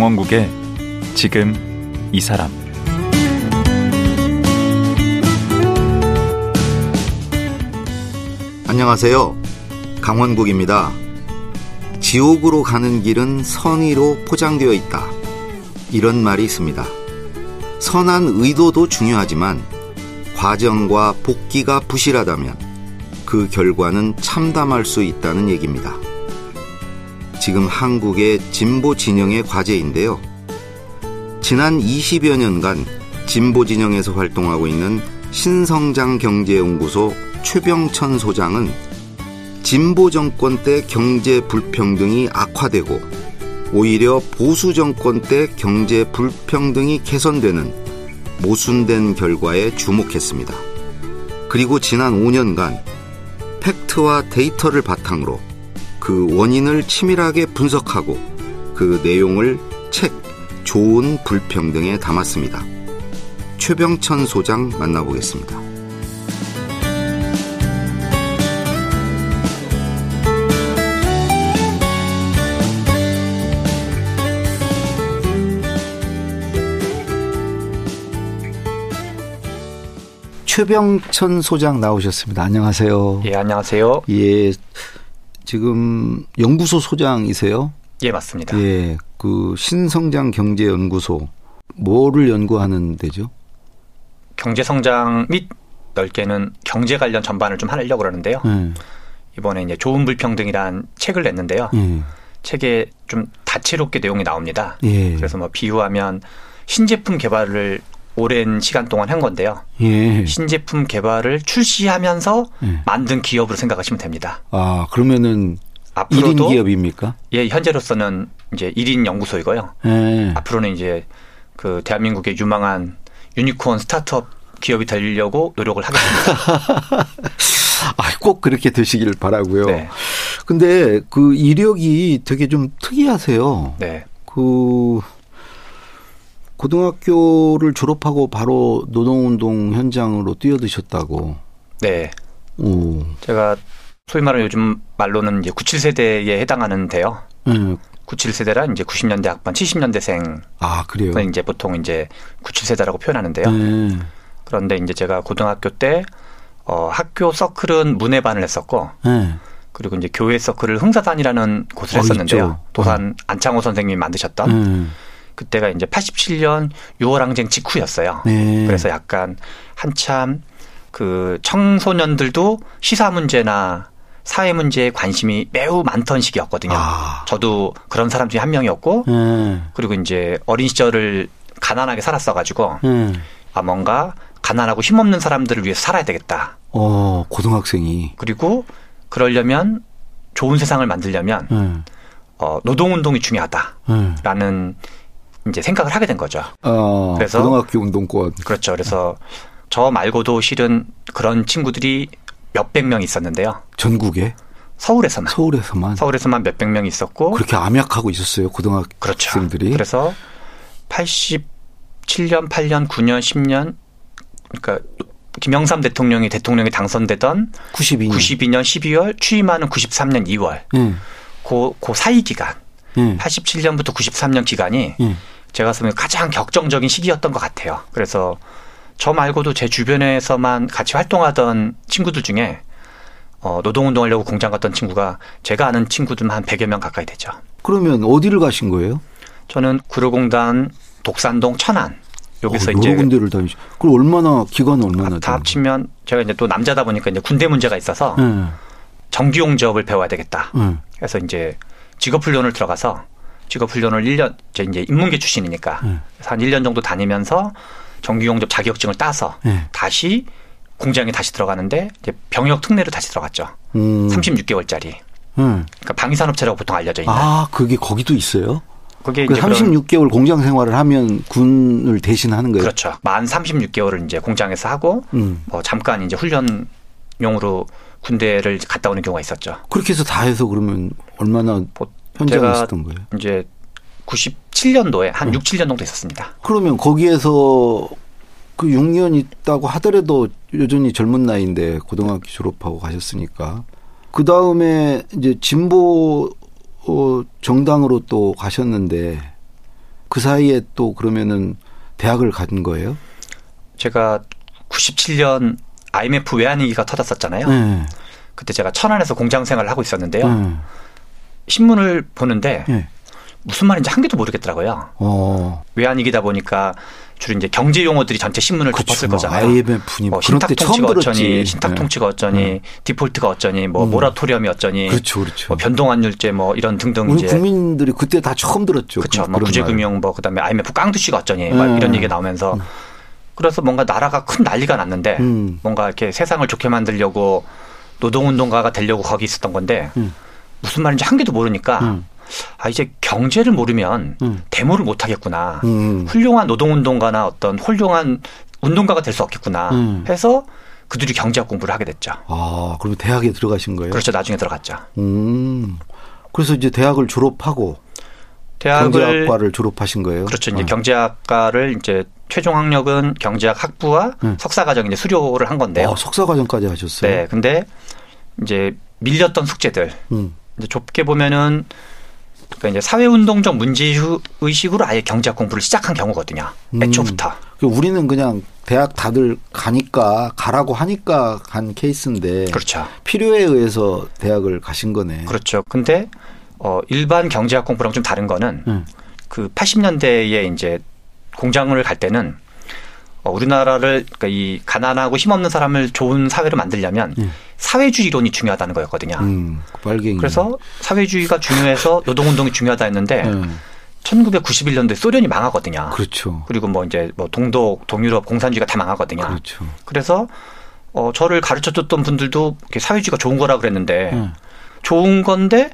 강원국의 지금 이 사람 안녕하세요. 강원국입니다. 지옥으로 가는 길은 선의로 포장되어 있다. 이런 말이 있습니다. 선한 의도도 중요하지만 과정과 복기가 부실하다면 그 결과는 참담할 수 있다는 얘기입니다. 지금 한국의 진보 진영의 과제인데요. 지난 20여 년간 진보 진영에서 활동하고 있는 신성장 경제연구소 최병천 소장은 진보 정권 때 경제 불평등이 악화되고 오히려 보수 정권 때 경제 불평등이 개선되는 모순된 결과에 주목했습니다. 그리고 지난 5년간 팩트와 데이터를 바탕으로 그 원인을 치밀하게 분석하고 그 내용을 책 좋은 불평등에 담았습니다. 최병천 소장 만나보겠습니다. 최병천 소장 나오셨습니다. 안녕하세요. 예, 안녕하세요. 예, 지금 연구소 소장이세요? 예, 맞습니다. 예, 그 신성장 경제 연구소 뭐를 연구하는 데죠? 경제 성장 및 넓게는 경제 관련 전반을 좀 하려고 그러는데요. 예, 이번에 이제 좋은 불평등이란 책을 냈는데요. 예, 책에 좀 다채롭게 내용이 나옵니다. 예. 그래서 뭐 비유하면 신제품 개발을 오랜 시간 동안 한 건데요. 예. 신제품 개발을 출시하면서 예. 만든 기업으로 생각하시면 됩니다. 아, 그러면은 1인 앞으로도 기업입니까? 예, 현재로서는 이제 1인 연구소이고요. 예. 앞으로는 이제 그 대한민국의 유망한 유니콘 스타트업 기업이 되려고 노력을 하겠습니다. 아, 꼭 그렇게 되시길 바라고요. 네. 근데 그 이력이 되게 좀 특이하세요. 네. 그 고등학교를 졸업하고 바로 노동운동 현장으로 뛰어드셨다고. 네. 오. 제가 소위 말하는 요즘 말로는 이제 97세대에 해당하는데요. 예. 97세대란 이제 90년대 학번 70년대생을 아, 그래요. 이제 보통 이제 97세대라고 표현하는데요. 예. 그런데 이제 제가 고등학교 때 어, 학교 서클은 문예반을 했었고 예. 그리고 이제 교회 서클을 흥사단이라는 곳을 어, 했었는데요. 있죠. 도산 안창호 선생님이 만드셨던 예. 그때가 이제 87년 6월 항쟁 직후였어요. 네. 그래서 약간 한참 그 청소년들도 시사 문제나 사회 문제에 관심이 매우 많던 시기였거든요. 아. 저도 그런 사람 중에 한 명이었고 예. 그리고 이제 어린 시절을 가난하게 살았어가지고 예. 아 뭔가 가난하고 힘없는 사람들을 위해서 살아야 되겠다. 어, 고등학생이. 그리고 그러려면 좋은 세상을 만들려면 예. 어, 노동운동이 중요하다라는 예. 이제 생각을 하게 된 거죠. 어, 그래서- 고등학교 운동권. 그렇죠. 그래서 저 말고도 실은 그런 친구들이 몇백 명 있었는데요. 전국에 서울에서만 서울에서만 서울에서만 몇백 명 있었고 그렇게 암약하고 있었어요 고등학생들이. 그렇죠. 그래서 87년, 8년, 9년, 10년 그러니까 김영삼 대통령이 대통령이 당선되던 92년. 92년 12월 취임하는 93년 2월 예. 그, 그 사이 기간 예. 87년부터 93년 기간이 예. 제가 보면 가장 격정적인 시기였던 것 같아요. 그래서 저 말고도 제 주변에서만 같이 활동하던 친구들 중에 어, 노동운동 하려고 공장 갔던 친구가 제가 아는 친구들만 한 100여 명 가까이 되죠. 그러면 어디를 가신 거예요? 저는 구로공단, 독산동, 천안 여기서 어, 이제 군데를 다니시. 그럼 얼마나 기간은 얼마나 다? 합치면 제가 이제 또 남자다 보니까 이제 군대 문제가 있어서 예. 정기용접을 배워야 되겠다. 예. 그래서 이제 직업훈련을 들어가서 직업훈련을 1년, 제 이제 인문계 출신이니까 네. 한 1년 정도 다니면서 정기용접 자격증을 따서 네. 다시 공장에 다시 들어가는데 이제 병역 특례로 다시 들어갔죠. 음. 36개월짜리. 예. 그러니까 방위산업체라고 보통 알려져 있는. 아, 그게 거기도 있어요? 그게 그 이제 그런- 36개월 공장 생활을 하면 군을 대신하는 거예요? 그렇죠. 만 36개월을 이제 공장에서 하고 음. 뭐 잠깐 이제 훈련용으로 군대를 갔다 오는 경우가 있었죠. 그렇게 해서 다 해서 그러면 얼마나 보- 현장에 있었던 거예요? 이제 97년도에 한 음. 6, 7년 정도 있었습니다. 그러면 거기에서 그 6년 있다고 하더라도 여전히 젊은 나이인데 고등학교 졸업하고 가셨으니까 그 다음에 이제 진보 어, 정당으로 또 가셨는데 그 사이에 또 그러면은 대학을 간 거예요? 제가 97년 IMF 외환위기가 터졌었잖아요. 네. 그때 제가 천안에서 공장 생활을 하고 있었는데요. 네. 신문을 보는데 네. 무슨 말인지 한 개도 모르겠더라고요. 어. 외환위기다 보니까 주로 이제 경제 용어들이 전체 신문을 그쵸, 덮었을 뭐 거잖아요. IMF니 뭐 신탁통치가. 어쩌니, 신탁통치가 어쩌니, 네. 디폴트가 어쩌니, 뭐 음. 모라토리엄이 어쩌니, 그렇죠, 그렇죠. 뭐 변동환율제 뭐 이런 등등 이제 국민들이 그때 다 처음 들었죠. 그렇죠. 그- 뭐 구제금융 뭐 그다음에 IMF 깡두씨가 어쩌니 막 음. 이런 얘기 가 나오면서 그래서 뭔가 나라가 큰 난리가 났는데 음. 뭔가 이렇게 세상을 좋게 만들려고 노동운동가가 되려고 거기 있었던 건데 음. 무슨 말인지 한 개도 모르니까 음. 아 이제 경제를 모르면 음. 데모를 못 하겠구나. 음. 훌륭한 노동운동가나 어떤 훌륭한 운동가가 될 수 없겠구나 음. 해서 그들이 경제학 공부를 하게 됐죠. 아, 그럼 대학에 들어가신 거예요? 그렇죠. 나중에 들어갔죠. 음. 그래서 이제 대학을 졸업하고 대학을 경제학과를 졸업하신 거예요? 그렇죠. 이제 아. 경제학과를 이제 최종 학력은 경제학 학부와 음. 석사 과정 이제 수료를 한 건데요. 아, 석사 과정까지 하셨어요? 네. 근데 이제 밀렸던 숙제들 음. 이제 좁게 보면은 그러니까 이제 사회운동적 문제 의식으로 아예 경제학 공부를 시작한 경우거든요. 음. 애초부터. 그 우리는 그냥 대학 다들 가니까 가라고 하니까 간 케이스인데 그렇죠. 필요에 의해서 대학을 가신 거네. 그렇죠. 근데 어 일반 경제학 공부랑 좀 다른 거는 음. 그 80년대에 이제 공장을 갈 때는 어, 우리나라를 그러니까 이 가난하고 힘없는 사람을 좋은 사회로 만들려면 음. 사회주의 이론이 중요하다는 거였거든요. 음, 그. 그래서 사회주의가 중요해서 노동운동이 중요하다 했는데 음, 1991년도에 소련이 망하거든요. 그렇죠. 그리고 뭐 이제 뭐 동독, 동유럽 공산주의가 다 망하거든요. 그렇죠. 그래서 어 저를 가르쳐 줬던 분들도 사회주의가 좋은 거라 그랬는데 음. 좋은 건데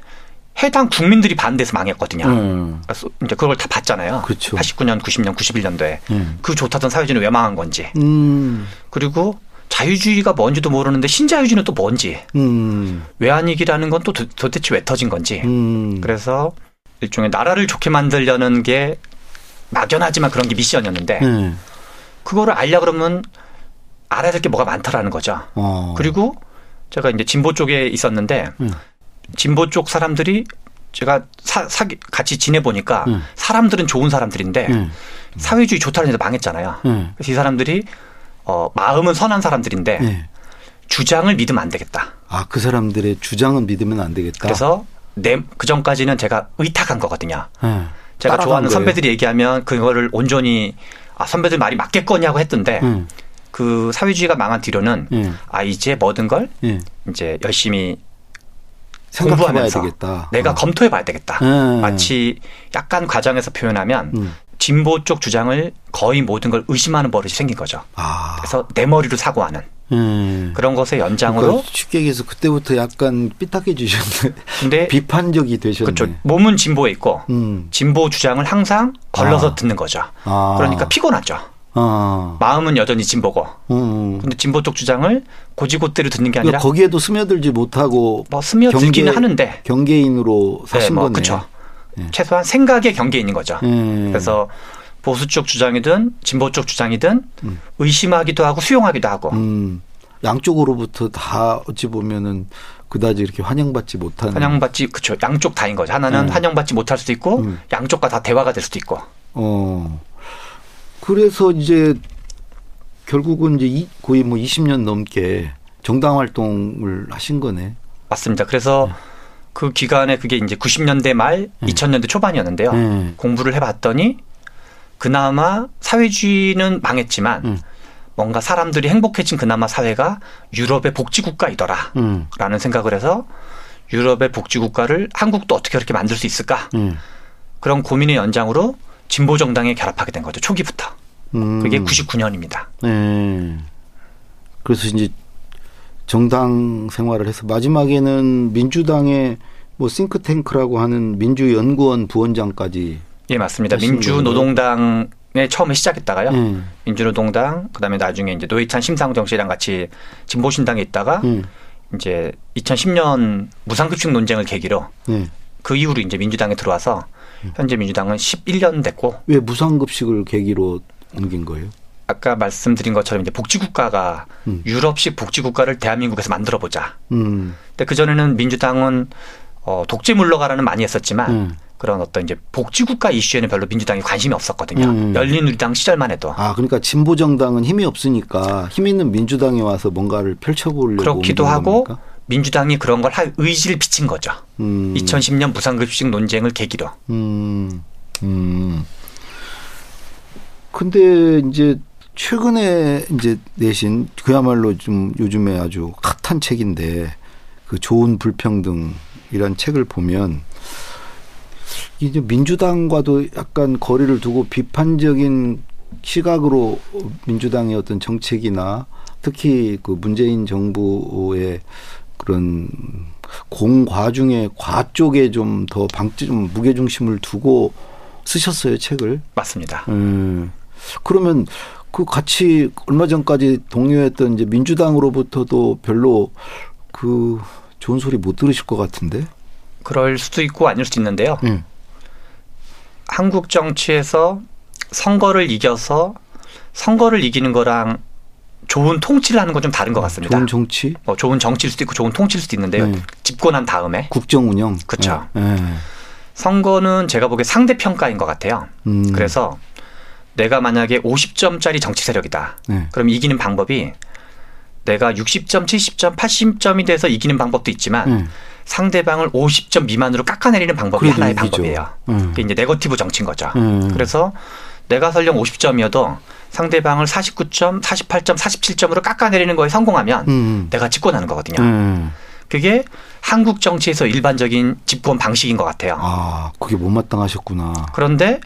해당 국민들이 반대해서 망했거든요. 음. 그래서 이제 그걸 다 봤잖아요. 그렇죠. 89년, 90년, 91년도에 음. 그 좋다던 사회주의는 왜 망한 건지. 음. 그리고 자유주의가 뭔지도 모르는데 신자유주의는 또 뭔지. 음. 외환위기라는 건 또 도대체 왜 터진 건지. 음. 그래서 일종의 나라를 좋게 만들려는 게 막연하지만 그런 게 미션이었는데 네. 그거를 알려 그러면 알아야 될 게 뭐가 많더라는 거죠. 어. 그리고 제가 이제 진보 쪽에 있었는데 음. 진보 쪽 사람들이 제가 사, 사 같이 지내 보니까 음. 사람들은 좋은 사람들인데 네. 사회주의 좋다는 데서 망했잖아요. 네. 그래서 이 사람들이 어 마음은 선한 사람들인데 네. 주장을 믿으면 안 되겠다. 아, 그 사람들의 주장은 믿으면 안 되겠다. 그래서 내 그 전까지는 제가 의탁한 거거든요. 네. 제가 좋아하는 거예요. 선배들이 얘기하면 그거를 온전히 아 선배들 말이 맞겠거냐고 했던데 음. 그 사회주의가 망한 뒤로는 예. 아 이제 모든 걸 예. 이제 열심히 생각해봐야 되겠다. 내가 어. 검토해봐야 되겠다. 예. 마치 약간 과정에서 표현하면 음. 진보 쪽 주장을 거의 모든 걸 의심하는 버릇이 생긴 거죠. 아. 그래서 내 머리로 사고하는 예. 그런 것의 연장으로 그러니까 쉽게 얘기해서 그때부터 약간 삐딱해지셨네. 근데 비판적이 되셨네. 그렇죠. 몸은 진보에 있고 음. 진보 주장을 항상 걸러서 아. 듣는 거죠. 아. 그러니까 피곤하죠. 아. 마음은 여전히 진보고 음. 근데 진보 쪽 주장을 고지고대로 듣는 게 아니라 그러니까 거기에도 스며들지 못하고 뭐 스며들기는 경계- 하는데 경계인으로 사신 네, 뭐 거네. 그렇죠. 예. 최소한 생각의 있는 거죠. 예. 그래서 보수 쪽 주장이든 진보 쪽 주장이든 음. 의심하기도 하고 수용하기도 하고 음. 양쪽으로부터 다 어찌 보면은 그다지 이렇게 환영받지 못하는 환영받지 그쵸 양쪽 다인 거죠. 하나는 음. 환영받지 못할 수도 있고 음. 양쪽과 다 대화가 될 수도 있고 어. 그래서 이제 결국은 이제 이, 거의 뭐 20년 넘게 정당 활동을 하신 거네. 맞습니다. 그래서 그 기간에 그게 이제 90년대 말 음. 2000년대 초반이었는데요. 예. 공부를 해봤더니 그나마 사회주의는 망했지만 음. 뭔가 사람들이 행복해진 그나마 사회가 유럽의 복지국가이더라. 음. 라는 생각을 해서 유럽의 복지국가를 한국도 어떻게 그렇게 만들 수 있을까? 음. 그런 고민의 연장으로 진보 정당에 결합하게 된 거죠. 초기부터. 음. 그게 99년입니다. 예. 그래서 이제 정당 생활을 해서 마지막에는 민주당의 뭐 싱크탱크라고 하는 민주연구원 부원장까지. 예, 맞습니다. 민주노동당에 처음에 시작했다가요. 예. 민주노동당, 그다음에 나중에 이제 노회찬 심상정 씨랑 같이 진보신당에 있다가 예. 이제 2010년 무상급식 논쟁을 계기로 예. 그 이후로 이제 민주당에 들어와서 현재 민주당은 11년 됐고 왜 무상급식을 계기로 옮긴 거예요? 아까 말씀드린 것처럼 이제 복지국가가 음. 유럽식 복지국가를 대한민국에서 만들어 보자. 음. 근데 그 전에는 민주당은 어, 독재 물러가라는 많이 했었지만 음. 그런 어떤 이제 복지국가 이슈에는 별로 민주당이 관심이 없었거든요. 음. 열린우리당 시절만 해도. 아, 그러니까 진보 정당은 힘이 없으니까 힘 있는 민주당에 와서 뭔가를 펼쳐보려고 그렇기도 하고 겁니까? 민주당이 그런 걸 할 의지를 비친 거죠. 음. 2010년 무상급식 논쟁을 계기로. 음, 음. 근데 이제 최근에 이제 내신 그야말로 좀 요즘에 아주 핫한 책인데 그 좋은 불평등이란 책을 보면 이제 민주당과도 약간 거리를 두고 비판적인 시각으로 민주당의 어떤 정책이나 특히 그 문재인 정부의 그런 공과 중에 과 쪽에 좀 더 방지 좀 무게 중심을 두고 쓰셨어요 책을. 맞습니다. 음. 그러면 그 같이 얼마 전까지 동료했던 이제 민주당으로부터도 별로 그 좋은 소리 못 들으실 것 같은데. 그럴 수도 있고 아닐 수도 있는데요. 음. 한국 정치에서 선거를 이겨서 선거를 이기는 거랑 좋은 통치를 하는 건 좀 다른 것 같습니다. 좋은 정치, 어, 좋은 정치일 수도 있고 좋은 통치일 수도 있는데요. 네. 집권한 다음에 국정 운영. 그쵸. 예. 예. 선거는 제가 보기에 상대 평가인 것 같아요. 음. 그래서 내가 만약에 50점짜리 정치 세력이다. 네. 그럼 이기는 방법이 내가 60점, 70점, 80점이 돼서 이기는 방법도 있지만 음. 상대방을 50점 미만으로 깎아내리는 방법이 하나의 이기죠. 방법이에요. 음. 그게 이제 네거티브 정치인 거죠. 음. 그래서 내가 설령 50점이어도 상대방을 49점, 48점, 47점으로 깎아내리는 거에 성공하면 음. 내가 집권하는 거거든요. 음. 그게 한국 정치에서 일반적인 집권 방식인 것 같아요. 아, 그게 못마땅하셨구나. 그런데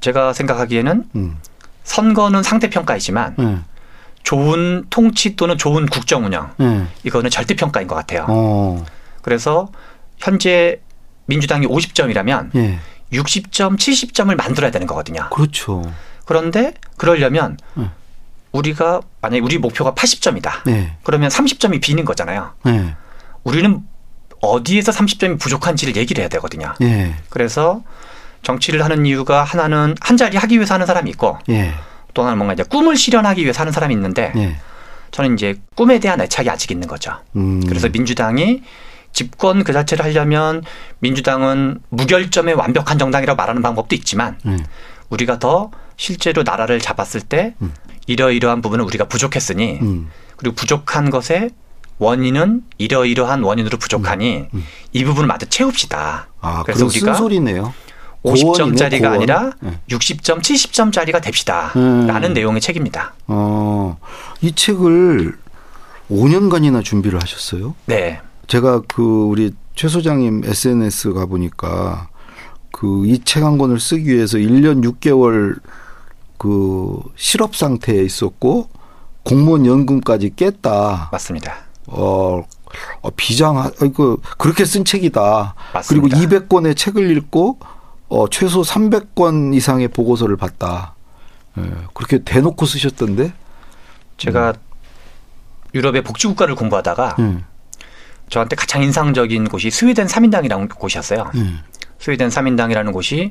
제가 생각하기에는 음. 선거는 상대평가이지만 예. 좋은 통치 또는 좋은 국정 운영 예. 이거는 절대 평가인 것 같아요. 어. 그래서 현재 민주당이 50점이라면 예. 60점, 70점을 만들어야 되는 거거든요. 그렇죠. 그런데 그러려면 음. 우리가 만약에 우리 목표가 80점이다. 네. 그러면 30점이 비는 거잖아요. 예. 우리는 어디에서 30점이 부족한지를 얘기를 해야 되거든요. 예. 그래서 정치를 하는 이유가 하나는 한 자리 하기 위해서 하는 사람이 있고 예. 또 하나는 뭔가 이제 꿈을 실현하기 위해서 하는 사람이 있는데 예. 저는 이제 꿈에 대한 애착이 아직 있는 거죠. 음. 그래서 민주당이 집권 그 자체를 하려면 민주당은 무결점의 완벽한 정당이라고 말하는 방법도 있지만 예. 우리가 더 실제로 나라를 잡았을 때 음. 이러이러한 부분은 우리가 부족했으니 음. 그리고 부족한 것의 원인은 이러이러한 원인으로 부족하니 음. 이 부분을 마저 채웁시다. 아, 그래서 그래서 우리가 쓴소리네요. 50점짜리가 고원이네, 아니라. 예. 60점, 70점짜리가 됩시다. 음. 라는 내용의 책입니다. 어, 이 책을 5년간이나 준비를 하셨어요? 네. 제가 그 우리 최 소장님 SNS 가 보니까 그 이 책 한 권을 쓰기 위해서 1년 6개월 그 실업 상태에 있었고 공무원 연금까지 깼다. 맞습니다. 어, 어 비장 어, 그 그렇게 쓴 책이다. 맞습니다. 그리고 200권의 책을 읽고 어 최소 300권 이상의 보고서를 봤다. 예, 그렇게 대놓고 쓰셨던데. 제가 유럽의 복지국가를 공부하다가 음. 저한테 가장 인상적인 곳이 스웨덴 3인당이라는 곳이었어요. 음. 스웨덴 3인당이라는 곳이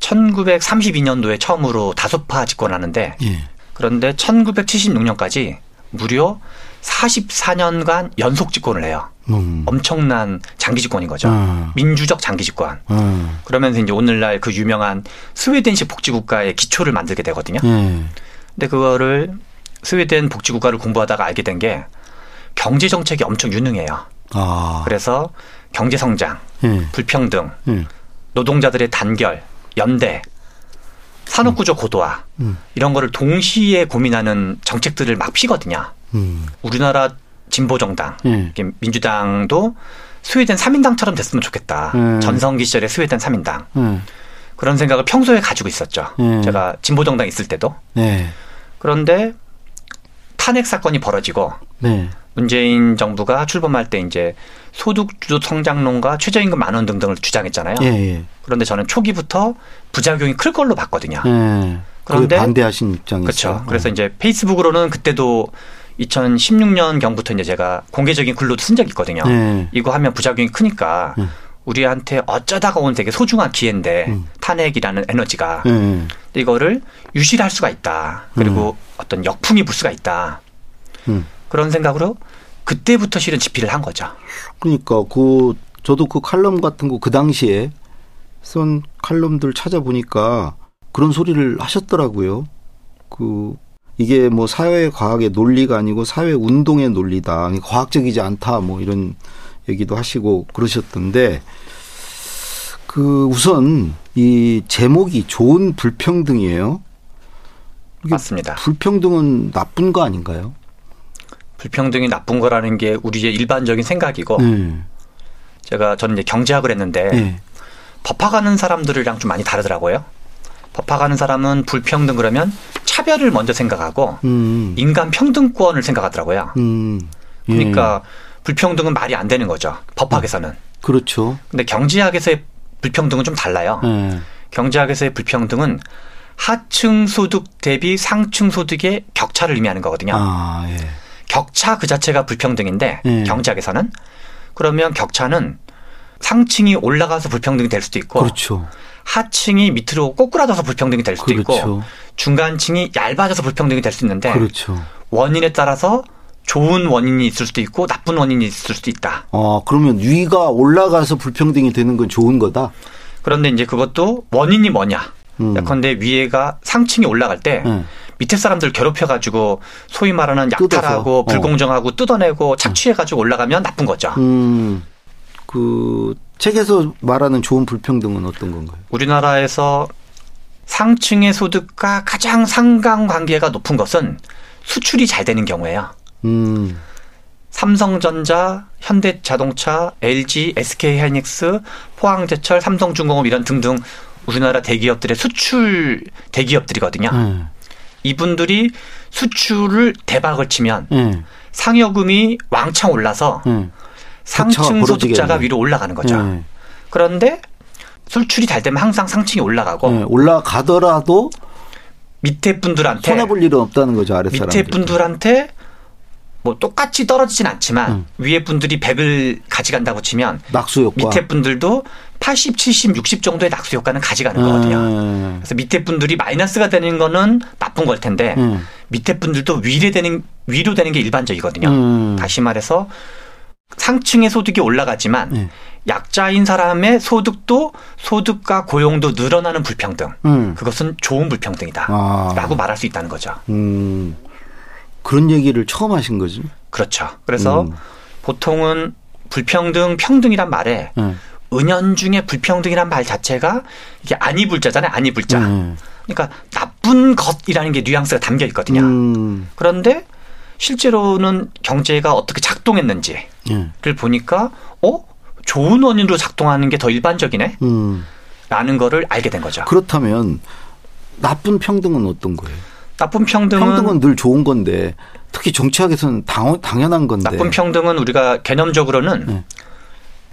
1932년도에 처음으로 다소파 집권하는데 예. 그런데 1976년까지 무려 44년간 연속 집권을 해요. 음. 엄청난 장기 집권인 거죠. 아. 민주적 장기 집권. 아. 그러면서 이제 오늘날 그 유명한 스웨덴식 복지국가의 기초를 만들게 되거든요. 예. 근데 그거를 스웨덴 복지국가를 공부하다가 알게 된 게 경제 정책이 엄청 유능해요. 아. 그래서 경제 성장, 예. 불평등, 예. 노동자들의 단결, 연대, 산업구조 고도화 음. 이런 거를 동시에 고민하는 정책들을 막 피거든요. 음. 우리나라 진보 정당, 예. 이렇게 민주당도 스웨덴 3인당처럼 됐으면 좋겠다. 음. 전성기 시절의 스웨덴 3인당. 예. 그런 생각을 평소에 가지고 있었죠. 음. 제가 진보 정당 있을 때도. 네. 그런데 탄핵 사건이 벌어지고 네. 문재인 정부가 출범할 때 이제 소득 주도 성장론과 최저임금 만 원 등등을 주장했잖아요. 예, 예. 그런데 저는 초기부터 부작용이 클 걸로 봤거든요. 예. 그런데- 반대하신 입장이죠. 그렇죠. 그래서 이제 페이스북으로는 그때도 2016년 경부터 이제 제가 공개적인 글로도 쓴 적이 있거든요. 예. 이거 하면 부작용이 크니까 음. 우리한테 어쩌다가 온 되게 소중한 기회인데 음. 탄핵이라는 에너지가 예. 근데 이거를 유실할 수가 있다. 그리고 어떤 역풍이 불 수가 있다. 음. 그런 생각으로 그때부터 실은 집필을 한 거죠. 그러니까 그 저도 그 칼럼 같은 거 그 당시에 쓴 칼럼들 찾아보니까 그런 소리를 하셨더라고요. 그 이게 뭐 사회 과학의 논리가 아니고 사회 운동의 논리다. 과학적이지 않다. 뭐 이런 얘기도 하시고 그러셨던데 그 우선 이 제목이 좋은 불평등이에요. 맞습니다. 불평등은 나쁜 거 아닌가요? 불평등이 나쁜 거라는 게 우리의 일반적인 생각이고 네. 제가 저는 이제 경제학을 했는데 네. 법학하는 사람들이랑 좀 많이 다르더라고요. 법학하는 사람은 불평등 그러면 차별을 먼저 생각하고 음. 인간 평등권을 생각하더라고요. 음. 예. 그러니까 불평등은 말이 안 되는 거죠. 법학에서는. 그렇죠. 근데 경제학에서의 불평등은 좀 달라요. 네. 경제학에서의 불평등은 하층 소득 대비 상층 소득의 격차를 의미하는 거거든요. 아, 예. 격차 그 자체가 불평등인데 예. 경제학에서는 그러면 격차는 상층이 올라가서 불평등이 될 수도 있고 그렇죠. 하층이 밑으로 꼬꾸라져서 불평등이 될 수도 그렇죠. 있고 중간층이 얇아져서 불평등이 될 수 있는데 그렇죠. 원인에 따라서 좋은 원인이 있을 수도 있고 나쁜 원인이 있을 수도 있다. 아, 그러면 위가 올라가서 불평등이 되는 건 좋은 거다? 그런데 이제 그것도 원인이 뭐냐. 음. 예컨대 위에가 상층이 올라갈 때 음. 밑에 사람들 괴롭혀가지고 소위 말하는 약탈하고 어. 불공정하고 뜯어내고 착취해가지고 올라가면 나쁜 거죠. 음. 그 책에서 말하는 좋은 불평등은 어떤 건가요? 우리나라에서 상층의 소득과 가장 상관관계가 높은 것은 수출이 잘 되는 경우에요. 음. 삼성전자, 현대자동차, LG, SK하이닉스, 포항제철, 삼성중공업 이런 등등 우리나라 대기업들의 수출 대기업들이거든요. 음. 이분들이 수출을 대박을 치면 음. 상여금이 왕창 올라서 음. 상층 소득자가 위로 올라가는 거죠. 그런데 수출이 잘 되면 항상 상층이 올라가고 올라가더라도 밑에 분들한테 손해 볼 일은 없다는 거죠 아래 밑에 분들한테 뭐 똑같이 떨어지진 않지만 음. 위에 분들이 100을 가져간다고 치면 낙수 효과 밑에 분들도 80, 70, 60 정도의 낙수 효과는 가져가는 음. 거거든요. 그래서 밑에 분들이 마이너스가 되는 거는 나쁜 걸 텐데 음. 밑에 분들도 위로 되는 위로 되는 게 일반적이거든요. 음. 다시 말해서 상층의 소득이 올라가지만 네. 약자인 사람의 소득도 소득과 고용도 늘어나는 불평등. 음. 그것은 좋은 불평등이다. 아. 라고 말할 수 있다는 거죠. 음. 그런 얘기를 처음 하신 거지. 그렇죠. 그래서 음. 보통은 불평등, 평등이란 말에 음. 은연중에 불평등이란 말 자체가 이게 아니 불자잖아요. 아니 불자. 음. 그러니까 나쁜 것이라는 게 뉘앙스가 담겨 있거든요. 음. 그런데 실제로는 경제가 어떻게 작동했는지를 예. 보니까 어 좋은 원인으로 작동하는 게 더 일반적이네. 음. 라는 거를 알게 된 거죠. 그렇다면 나쁜 평등은 어떤 거예요? 나쁜 평등은 평등은 늘 좋은 건데 특히 정치학에서는 당, 당연한 건데 나쁜 평등은 우리가 개념적으로는 네.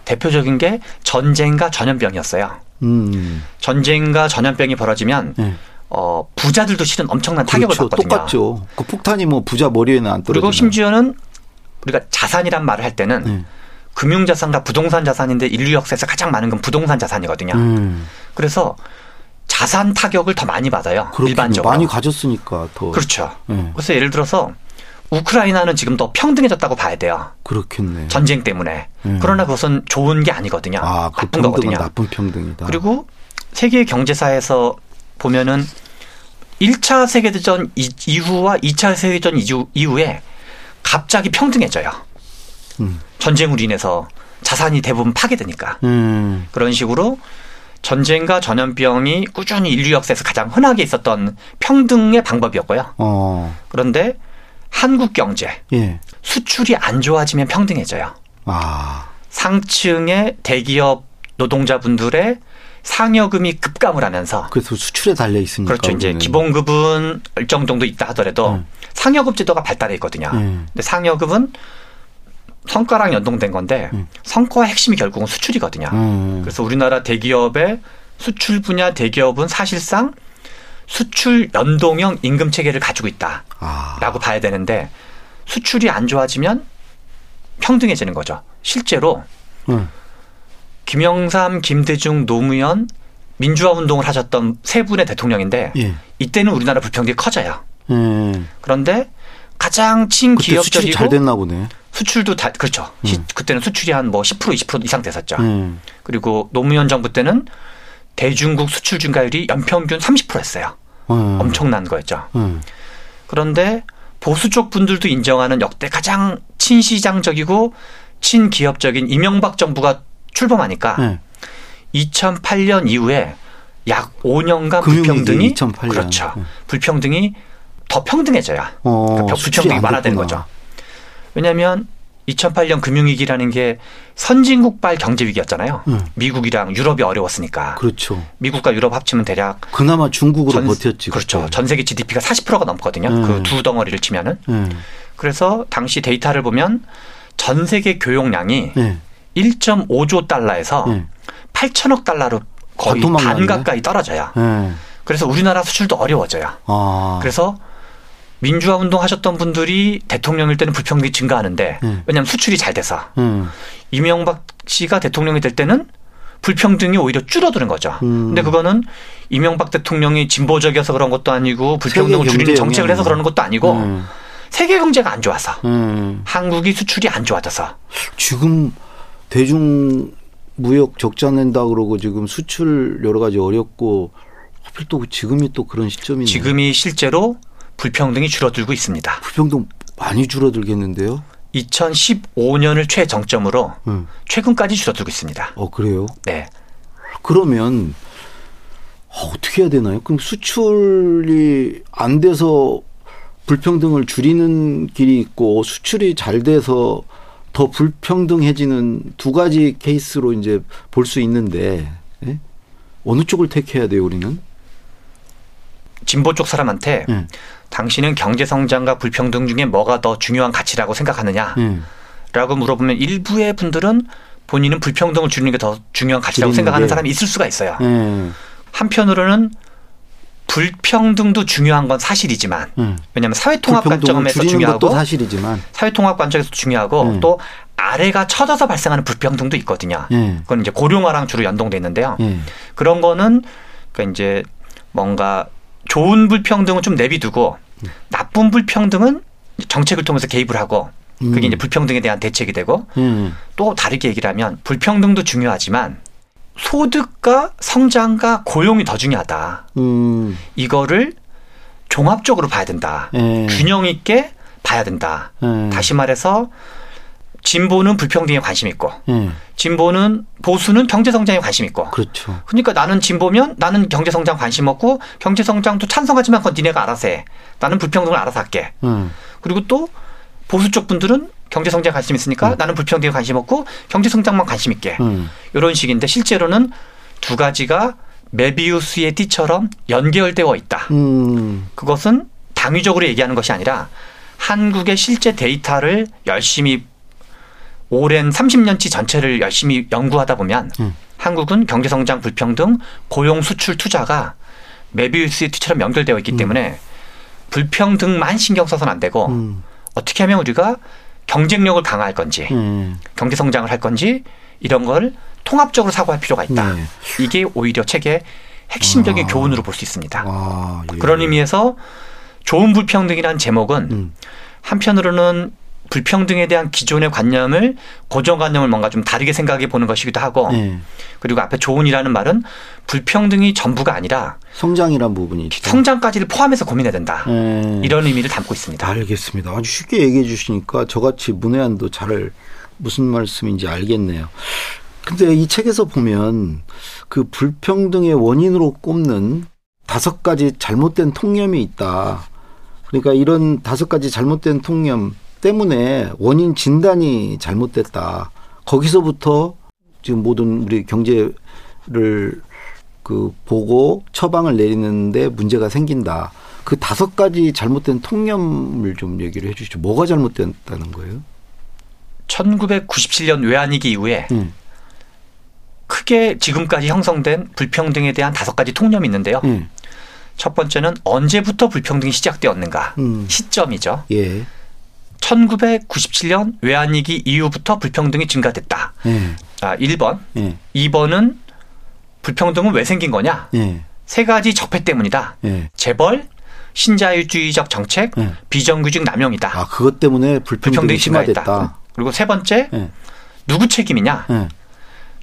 대표적인 게 전쟁과 전염병이었어요. 음. 전쟁과 전염병이 벌어지면 네. 어, 부자들도 실은 엄청난 타격을 그렇죠. 받거든요. 똑같죠. 그 폭탄이 뭐 부자 머리에는 안 떨어지고 그리고 심지어는 우리가 자산이란 말을 할 때는 네. 금융자산과 부동산 자산인데 인류 역사에서 가장 많은 건 부동산 자산이거든요. 음. 그래서 자산 타격을 더 많이 받아요. 일반적으로. 많이 가졌으니까 더. 그렇죠. 네. 그래서 예를 들어서 우크라이나는 지금 더 평등해졌다고 봐야 돼요. 그렇겠네. 전쟁 때문에. 네. 그러나 그것은 좋은 게 아니거든요. 아, 그 나쁜 거거든요. 나쁜 평등이다. 그리고 세계 경제사에서 보면은 1차 세계대전 이후와 2차 세계대전 이후에 갑자기 평등해져요. 음. 전쟁으로 인해서 자산이 대부분 파괴되니까. 음. 그런 식으로 전쟁과 전염병이 꾸준히 인류 역사에서 가장 흔하게 있었던 평등의 방법이었고요. 어. 그런데 한국 경제 예. 수출이 안 좋아지면 평등해져요. 아. 상층의 대기업 노동자분들의 상여금이 급감을 하면서 그래서 수출에 달려 있으니까 그렇죠. 이제 기본급은 일정 정도 있다 하더라도 음. 상여급 제도가 발달해 있거든요. 음. 근데 상여급은 성과랑 연동된 건데 음. 성과의 핵심이 결국은 수출이거든요. 음. 그래서 우리나라 대기업의 수출 분야 대기업은 사실상 수출 연동형 임금 체계를 가지고 있다라고 아. 봐야 되는데 수출이 안 좋아지면 평등해지는 거죠. 실제로 음. 김영삼, 김대중, 노무현 민주화 운동을 하셨던 세 분의 대통령인데 예. 이때는 우리나라 불평등이 커져요. 음. 그런데 가장 친기업적이고 잘 됐나 보네. 수출도 다 그렇죠. 음. 그때는 수출이 한 뭐 10% 20% 이상 됐었죠. 음. 그리고 노무현 정부 때는 대중국 수출 증가율이 연평균 30%였어요. 어. 엄청난 거였죠. 어. 그런데 보수 쪽 분들도 인정하는 역대 가장 친시장적이고 친기업적인 이명박 정부가 출범하니까 네. 2008년 이후에 약 5년간 금융위기 불평등이 2008년. 그렇죠. 네. 불평등이 더 평등해져야 어, 그러니까 불평등이 됐구나. 거죠. 왜냐하면 2008년 금융위기라는 게 선진국발 경제 위기였잖아요. 응. 미국이랑 유럽이 어려웠으니까. 그렇죠. 미국과 유럽 합치면 대략 그나마 중국으로 전- 버텼지. 그렇죠. 그때. 전 세계 GDP가 40%가 넘거든요. 음. 그두 덩어리를 치면은. 예. 그래서 당시 데이터를 보면 전 세계 교역량이 예. 1.5조 달러에서 예. 8천억 달러로 거의. 반 가까이 떨어져요. 예. 그래서 우리나라 수출도 어려워져요. 아. 그래서 민주화 운동 하셨던 분들이 대통령일 때는 불평등이 증가하는데 음. 왜냐하면 수출이 잘 돼서 예. 이명박 씨가 대통령이 될 때는 불평등이 오히려 줄어드는 거죠. 음. 근데 그거는 이명박 대통령이 진보적이어서 그런 것도 아니고 불평등을 줄이는 정책을 해서 영향이네. 그러는 것도 아니고 예. 세계 경제가 안 좋아서 예. 한국이 수출이 안 좋아져서 지금 대중 무역 적자 낸다 그러고 지금 수출 여러 가지 어렵고 하필 또 지금이 또 그런 시점이네. 지금이 실제로 불평등이 줄어들고 있습니다. 불평등 많이 줄어들겠는데요. 2015년을 최정점으로 응. 최근까지 줄어들고 있습니다. 어 그래요? 네. 그러면 어, 어떻게 해야 되나요? 그럼 수출이 안 돼서 불평등을 줄이는 길이 있고 수출이 잘 돼서 더 불평등해지는 두 가지 케이스로 이제 볼 수 있는데 예? 어느 쪽을 택해야 돼요 우리는? 진보 쪽 사람한테 예. 당신은 경제 성장과 불평등 중에 뭐가 더 중요한 가치라고 생각하느냐라고 예. 물어보면 일부의 분들은 본인은 불평등을 줄이는 게 더 중요한 가치라고 생각하는 게. 사람이 있을 수가 있어요. 예. 한편으로는 불평등도 중요한 건 사실이지만 예. 왜냐하면 사회통합 관점에서 중요하고 사실이지만 사회통합 관점에서 중요하고 음. 또 아래가 처져서 발생하는 불평등도 있거든요. 예. 그건 이제 고령화랑 주로 연동돼 있는데요. 예. 그런 거는 그러니까 이제 뭔가 좋은 불평등은 좀 내비두고 나쁜 불평등은 정책을 통해서 개입을 하고 그게 음. 이제 불평등에 대한 대책이 되고 예. 또 다르게 얘기를 하면 불평등도 중요하지만 소득과 성장과 고용이 더 중요하다. 음. 이거를 종합적으로 봐야 된다. 예. 균형 있게 봐야 된다. 예. 다시 말해서 진보는 불평등에 관심 있고 예. 진보는 보수는 경제 성장에 관심 있고 그렇죠. 그러니까 나는 진보면 나는 경제 성장 관심 없고 경제 성장도 찬성하지만 그건 니네가 알아서 해. 나는 불평등을 알아서 할게. 예. 그리고 또 보수 쪽 분들은 경제 성장에 관심 있으니까 음. 나는 불평등에 관심 없고 경제 성장만 관심 있게. 예. 이런 식인데 실제로는 두 가지가 메비우스의 띠처럼 연결되어 있다. 음. 그것은 당위적으로 얘기하는 것이 아니라 한국의 실제 데이터를 열심히 오랜 30년치 전체를 열심히 연구하다 보면 음. 한국은 경제성장 불평등, 고용 수출 투자가 메비우스의 띠처럼 연결되어 있기 음. 때문에 불평등만 신경 써서는 안 되고 음. 어떻게 하면 우리가 경쟁력을 강화할 건지 예. 경제 성장을 할 건지 이런 걸 통합적으로 사고할 필요가 있다. 네. 이게 오히려 책의 핵심적인 아. 교훈으로 볼 수 있습니다. 아, 예. 그런 의미에서 좋은 불평등이라는 제목은 음. 한편으로는 불평등에 대한 기존의 관념을 고정관념을 뭔가 좀 다르게 생각해 보는 것이기도 하고 예. 그리고 앞에 좋은이라는 말은 불평등이 전부가 아니라 성장이란 부분이 있죠. 성장까지를 포함해서 고민해야 된다. 예. 이런 의미를 담고 있습니다. 알겠습니다. 아주 쉽게 얘기해 주시니까 저같이 문외한도 잘 무슨 말씀인지 알겠네요. 근데 이 책에서 보면 그 불평등의 원인으로 꼽는 다섯 가지 잘못된 통념이 있다. 그러니까 이런 다섯 가지 잘못된 통념 때문에 원인 진단이 잘못됐다. 거기서부터 지금 모든 우리 경제를 그 보고 처방을 내리는데 문제가 생긴다. 그 다섯 가지 잘못된 통념을 좀 얘기를 해 주시죠. 뭐가 잘못됐다는 거예요? 1997년 외환위기 이후에 음. 크게 지금까지 형성된 불평등에 대한 다섯 가지 통념이 있는데요. 예. 첫 번째는 언제부터 불평등이 시작되었는가 음. 시점이죠. 예. 1997년 외환위기 이후부터 불평등이 증가됐다. 예. 자, 1번. 예. 2번은 불평등은 왜 생긴 거냐? 예. 세 가지 적폐 때문이다. 예. 재벌, 신자유주의적 정책, 예. 비정규직 남용이다. 아, 그것 때문에 불평등이 불평등이 심화됐다. 증가했다. 그리고 세 번째, 예. 누구 책임이냐? 예.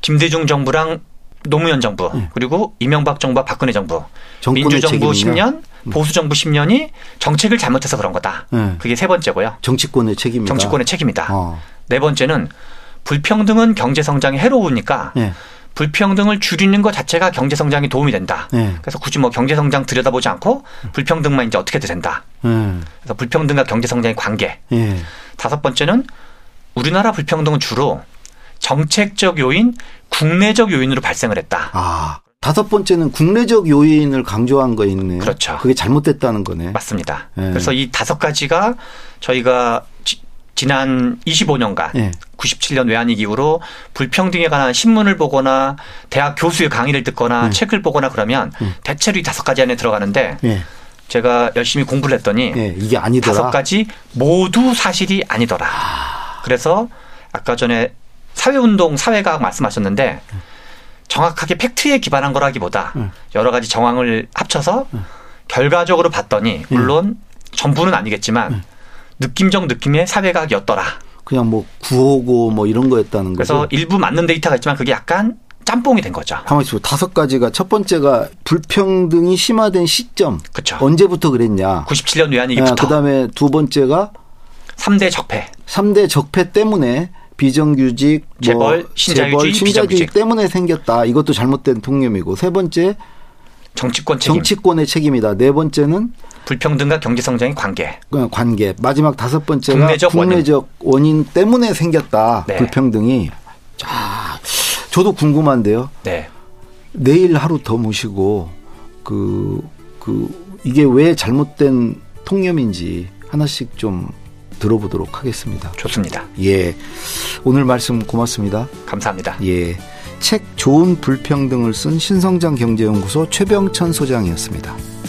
김대중 정부랑 노무현 정부 네. 그리고 이명박 정부와 박근혜 정부 민주정부 책임이냐? 10년 보수 정부 10년이 정책을 잘못해서 그런 거다. 네. 그게 세 번째고요. 정치권의 책임이다. 정치권의 책임이다. 어. 네 번째는 불평등은 경제 성장에 해로우니까 예. 불평등을 줄이는 것 자체가 경제 성장에 도움이 된다. 예. 그래서 굳이 뭐 경제 성장 들여다보지 않고 불평등만 이제 어떻게든 된다. 예. 그래서 불평등과 경제 성장의 관계. 예. 다섯 번째는 우리나라 불평등은 주로 정책적 요인, 국내적 요인으로 발생을 했다. 아. 다섯 번째는 국내적 요인을 강조한 거 있네. 그렇죠. 그게 잘못됐다는 거네. 맞습니다. 예. 그래서 이 다섯 가지가 저희가 지, 지난 25년간 예. 97년 외환위기 이후로 불평등에 관한 신문을 보거나 대학 교수의 강의를 듣거나 음. 책을 보거나 그러면 대체로 이 다섯 가지 안에 들어가는데 예. 제가 열심히 공부를 했더니 예. 이게 아니더라. 다섯 가지 모두 사실이 아니더라. 그래서 아까 전에 사회운동, 사회과학 말씀하셨는데 정확하게 팩트에 기반한 거라기보다 음. 여러 가지 정황을 합쳐서 결과적으로 봤더니 물론 전부는 아니겠지만 느낌적 느낌의 사회과학이었더라. 그냥 뭐 구호고 뭐 이런 거였다는 그래서 거죠. 일부 맞는 데이터가 있지만 그게 약간 짬뽕이 된 거죠. 가만히 있어. 다섯 가지가 첫 번째가 불평등이 심화된 시점. 그쵸. 언제부터 그랬냐. 97년 외환위기부터 그 다음에 두 번째가 3대 적폐. 삼대 적폐 때문에 비정규직, 재벌, 뭐 신자유주의, 재벌, 신자주의 비정규직. 때문에 생겼다. 이것도 잘못된 통념이고 세 번째 정치권 책임, 정치권의 책임이다. 네 번째는 불평등과 경제 성장의 관계. 관계. 마지막 다섯 번째가 국내적 국내적 원인. 때문에 생겼다. 네. 불평등이. 자, 저도 궁금한데요. 네. 내일 하루 더 모시고 그, 그, 이게 왜 잘못된 통념인지 하나씩 좀 들어보도록 하겠습니다. 좋습니다. 예. 오늘 말씀 고맙습니다. 감사합니다. 예. 책 좋은 불평등을 쓴 신성장 경제연구소 최병천 소장이었습니다.